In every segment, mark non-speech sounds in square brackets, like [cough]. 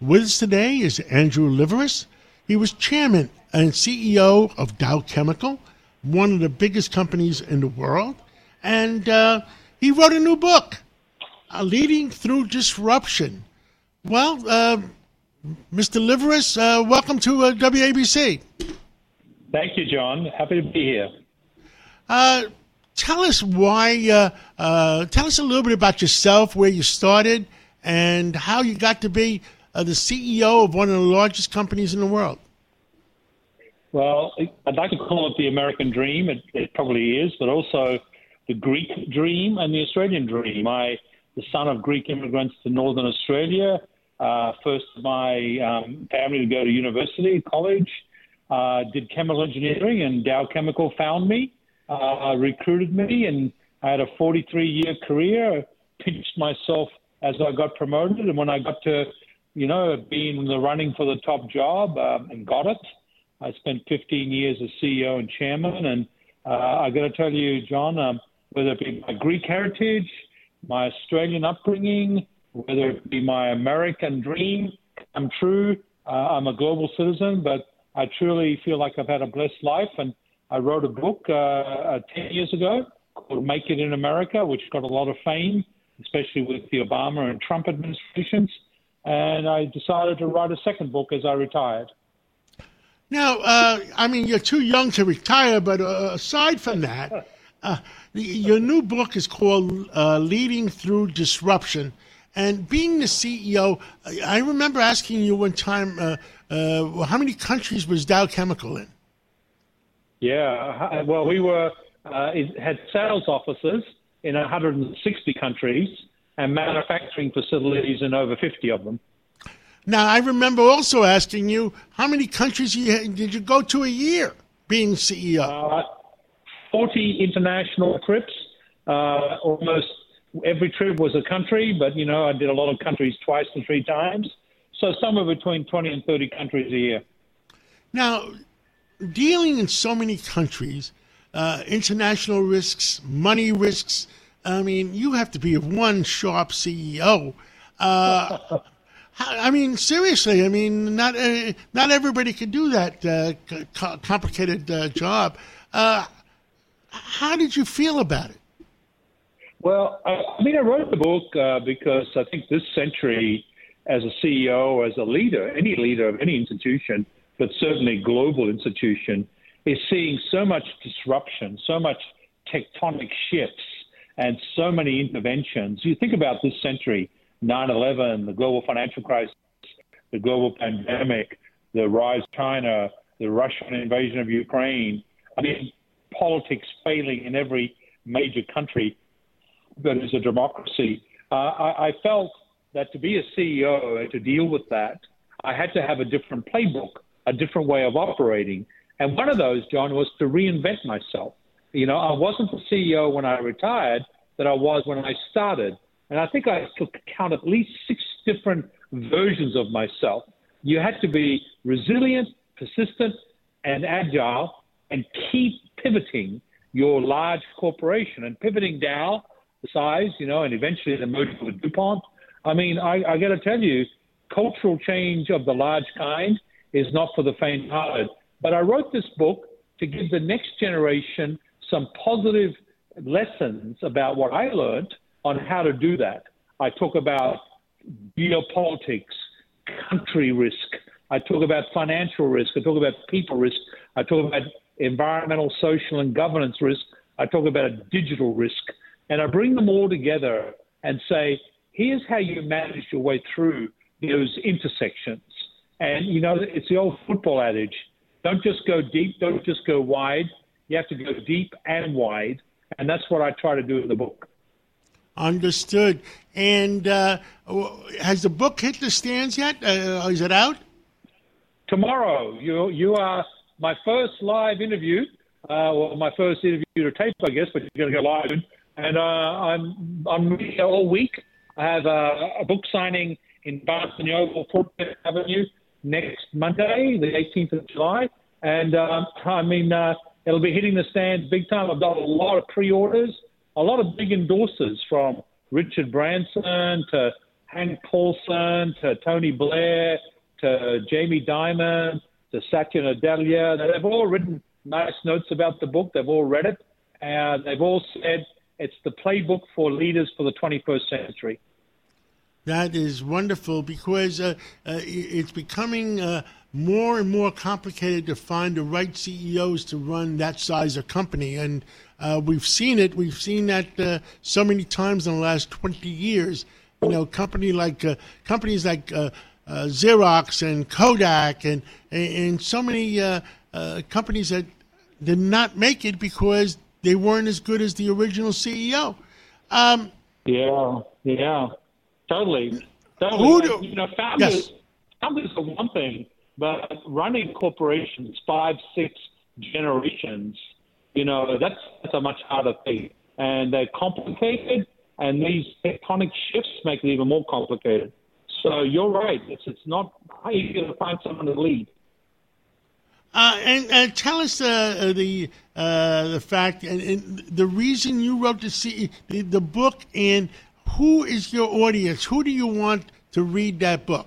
With us today is Andrew Liveris. He was chairman and CEO of Dow Chemical, one of the biggest companies in the world, and uh, he wrote a new book, uh, Leading Through Disruption. Well, uh, Mr. Liveris, uh, welcome to uh, WABC. Thank you, John. Happy to be here. Uh, tell us why. tell us a little bit about yourself, where you started, and how you got to be uh, the CEO of one of the largest companies in the world? Well, I'd like to call it the American dream. It, it probably is, but also the Greek dream and the Australian dream. I, the son of Greek immigrants to Northern Australia, uh, first my um, family to go to university, college, uh, did chemical engineering, and Dow Chemical found me, uh, recruited me, and I had a 43 year career. Pinched myself as I got promoted, and when I got to you know, being in the running for the top job um, and got it. I spent 15 years as CEO and chairman, and uh, I got to tell you, John, um, whether it be my Greek heritage, my Australian upbringing, whether it be my American dream come true, uh, I'm a global citizen, but I truly feel like I've had a blessed life. And I wrote a book uh, uh 10 years ago called Make It in America, which got a lot of fame, especially with the Obama and Trump administrations and I decided to write a second book as I retired. Now, uh, I mean, you're too young to retire, but uh, aside from that, [laughs] uh, your new book is called uh, Leading Through Disruption. And being the CEO, I remember asking you one time, uh, uh, how many countries was Dow Chemical in? Yeah, well, we were had sales offices in 160 countries and manufacturing facilities in over 50 of them. Now, I remember also asking you how many countries you, did you go to a year being CEO? Uh, 40 international trips. Uh, almost every trip was a country, but you know, I did a lot of countries twice to three times. So somewhere between 20 and 30 countries a year. Now, dealing in so many countries, uh, international risks, money risks, I mean, you have to be one sharp CEO. Uh, [laughs] I mean, seriously. I mean, not uh, not everybody can do that uh, complicated uh, job. Uh, how did you feel about it? Well, I mean, I wrote the book uh, because I think this century, as a CEO, as a leader, any leader of any institution, but certainly global institution, is seeing so much disruption, so much tectonic shifts and so many interventions. You think about this century 9 11, the global financial crisis, the global pandemic, the rise of China, the Russian invasion of Ukraine. I mean, politics failing in every major country that is a democracy. Uh, I, I felt that to be a CEO and to deal with that, I had to have a different playbook, a different way of operating. And one of those, John, was to reinvent myself. You know, I wasn't the CEO when I retired that I was when I started. And I think I took count at least six different versions of myself. You had to be resilient, persistent, and agile and keep pivoting your large corporation and pivoting Dow, the size, you know, and eventually the merger with DuPont. I mean, I, I got to tell you, cultural change of the large kind is not for the faint-hearted. But I wrote this book to give the next generation some positive lessons about what I learned on how to do that. I talk about geopolitics, country risk. I talk about financial risk. I talk about people risk. I talk about environmental, social, and governance risk. I talk about digital risk. And I bring them all together and say, here's how you manage your way through those intersections. And, you know, it's the old football adage don't just go deep, don't just go wide. You have to go deep and wide and that's what I try to do in the book. Understood. And uh, has the book hit the stands yet? Uh, is it out? Tomorrow. You you are my first live interview. Uh, well, my first interview to tape, I guess, but you're going to go live. And uh, I'm I'm here all week. I have a, a book signing in and Noble, Fort Avenue, next Monday, the 18th of July. And um, I mean, uh, It'll be hitting the stands big time. I've got a lot of pre-orders, a lot of big endorsers from Richard Branson to Hank Paulson to Tony Blair to Jamie Dimon to Satya Nadella. They've all written nice notes about the book. They've all read it. And they've all said it's the playbook for leaders for the 21st century. That is wonderful because uh, uh, it's becoming uh, more and more complicated to find the right CEOs to run that size of company. And uh, we've seen it. We've seen that uh, so many times in the last 20 years. You know, company like uh, companies like Xerox and Kodak and and so many companies that did not make it because they weren't as good as the original CEO. Um, yeah, yeah. Totally. Totally. Do, you know, founders, yes. founders are one thing, but running corporations five, six generations, you know, that's, that's a much harder thing. And they're complicated, and these tectonic shifts make it even more complicated. So you're right. It's, it's not easy to find someone to lead. Uh, and uh, tell us uh, the uh, the fact and, and, the reason you wrote the, C- the, the book and who is your audience? Who do you want to read that book?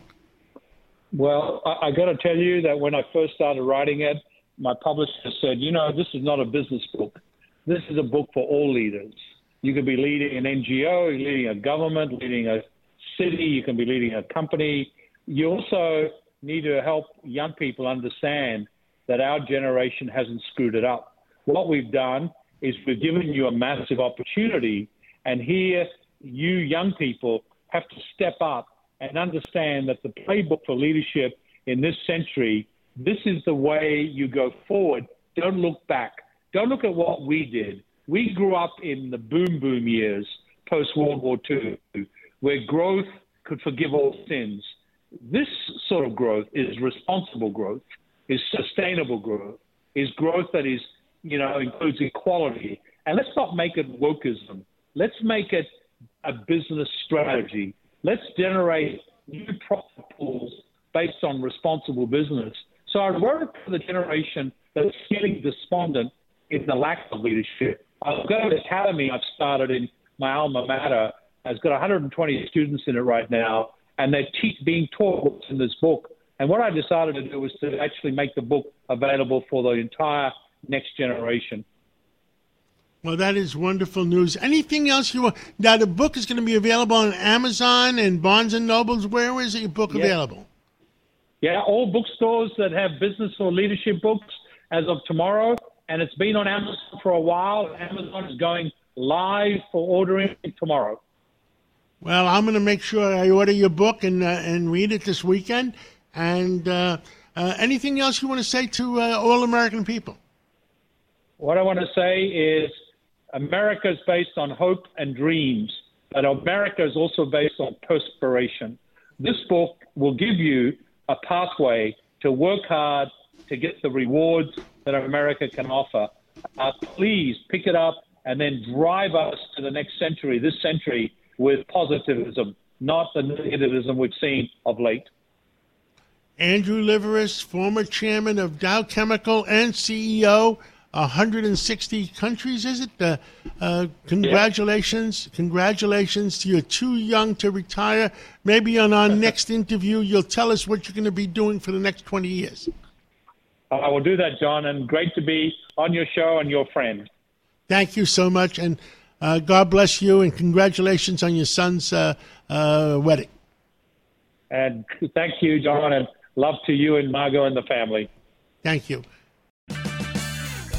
Well, I, I got to tell you that when I first started writing it, my publisher said, you know, this is not a business book. This is a book for all leaders. You can be leading an NGO, leading a government, leading a city, you can be leading a company. You also need to help young people understand that our generation hasn't screwed it up. What we've done is we've given you a massive opportunity, and here you young people have to step up and understand that the playbook for leadership in this century, this is the way you go forward. Don't look back. Don't look at what we did. We grew up in the boom boom years post World War II, where growth could forgive all sins. This sort of growth is responsible growth, is sustainable growth, is growth that is, you know, includes equality. And let's not make it wokeism. Let's make it a business strategy. Let's generate new profit pools based on responsible business. So I wrote for the generation that's feeling despondent in the lack of leadership. I've got an academy I've started in my alma mater. It's got 120 students in it right now, and they're being taught what's in this book. And what I decided to do was to actually make the book available for the entire next generation. Well, that is wonderful news. Anything else you want? Now, the book is going to be available on Amazon and Barnes and Nobles. Where is your book yeah. available? Yeah, all bookstores that have business or leadership books as of tomorrow, and it's been on Amazon for a while. Amazon is going live for ordering tomorrow. Well, I'm going to make sure I order your book and uh, and read it this weekend. And uh, uh, anything else you want to say to uh, all American people? What I want to say is America is based on hope and dreams, but America is also based on perspiration. This book will give you a pathway to work hard to get the rewards that America can offer. Uh, please pick it up and then drive us to the next century, this century, with positivism, not the negativism we've seen of late. Andrew Liveris, former chairman of Dow Chemical and CEO 160 countries, is it? Uh, uh, congratulations. Yeah. Congratulations. You're too young to retire. Maybe on our [laughs] next interview, you'll tell us what you're going to be doing for the next 20 years. I will do that, John, and great to be on your show and your friend. Thank you so much, and uh, God bless you, and congratulations on your son's uh, uh, wedding. And thank you, John, and love to you and Margot and the family. Thank you.